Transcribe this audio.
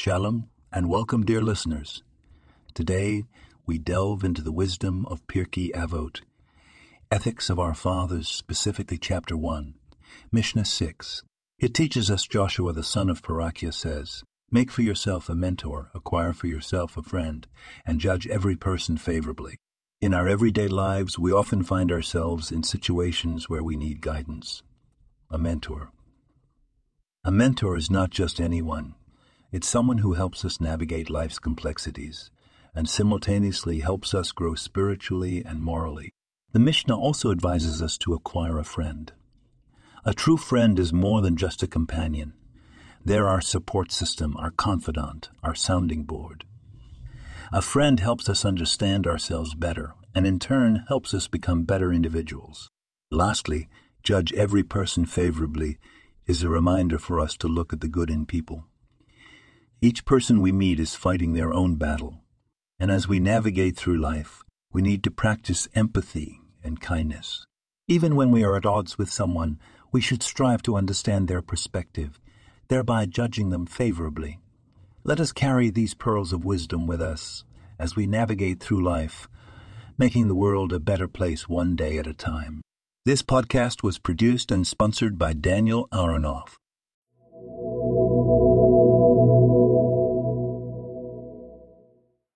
Shalom and welcome, dear listeners. Today we delve into the wisdom of Pirkei Avot, Ethics of Our Fathers, specifically Chapter 1, Mishnah 6. It teaches us Joshua the son of Parachia says, Make for yourself a mentor, acquire for yourself a friend, and judge every person favorably. In our everyday lives, we often find ourselves in situations where we need guidance. A mentor. A mentor is not just anyone. It's someone who helps us navigate life's complexities and simultaneously helps us grow spiritually and morally. The Mishnah also advises us to acquire a friend. A true friend is more than just a companion. They're our support system, our confidant, our sounding board. A friend helps us understand ourselves better, and in turn helps us become better individuals. Lastly, judge every person favorably is a reminder for us to look at the good in people. Each person we meet is fighting their own battle, and as we navigate through life, we need to practice empathy and kindness. Even when we are at odds with someone, we should strive to understand their perspective, thereby judging them favorably. Let us carry these pearls of wisdom with us as we navigate through life, making the world a better place one day at a time. This podcast was produced and sponsored by Daniel Aronoff.